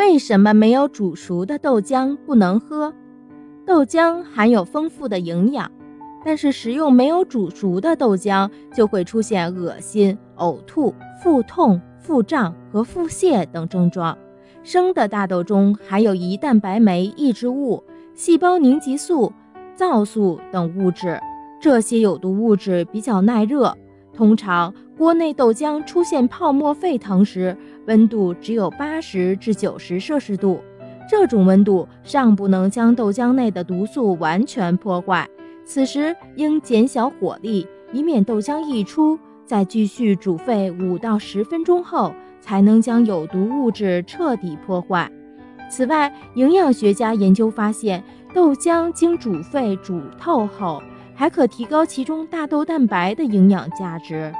为什么没有煮熟的豆浆不能喝？豆浆含有丰富的营养，但是食用没有煮熟的豆浆就会出现恶心、呕吐、腹痛、腹胀和腹泻等症状。生的大豆中含有胰蛋白酶抑制物、细胞凝集素、皂素等物质，这些有毒物质比较耐热。通常锅内豆浆出现泡沫沸腾时，温度只有八十至九十摄氏度。这种温度尚不能将豆浆内的毒素完全破坏，此时应减小火力，以免豆浆溢出。再继续煮沸五到十分钟后，才能将有毒物质彻底破坏。此外，营养学家研究发现，豆浆经煮沸煮透后，还可提高其中大豆蛋白的营养价值。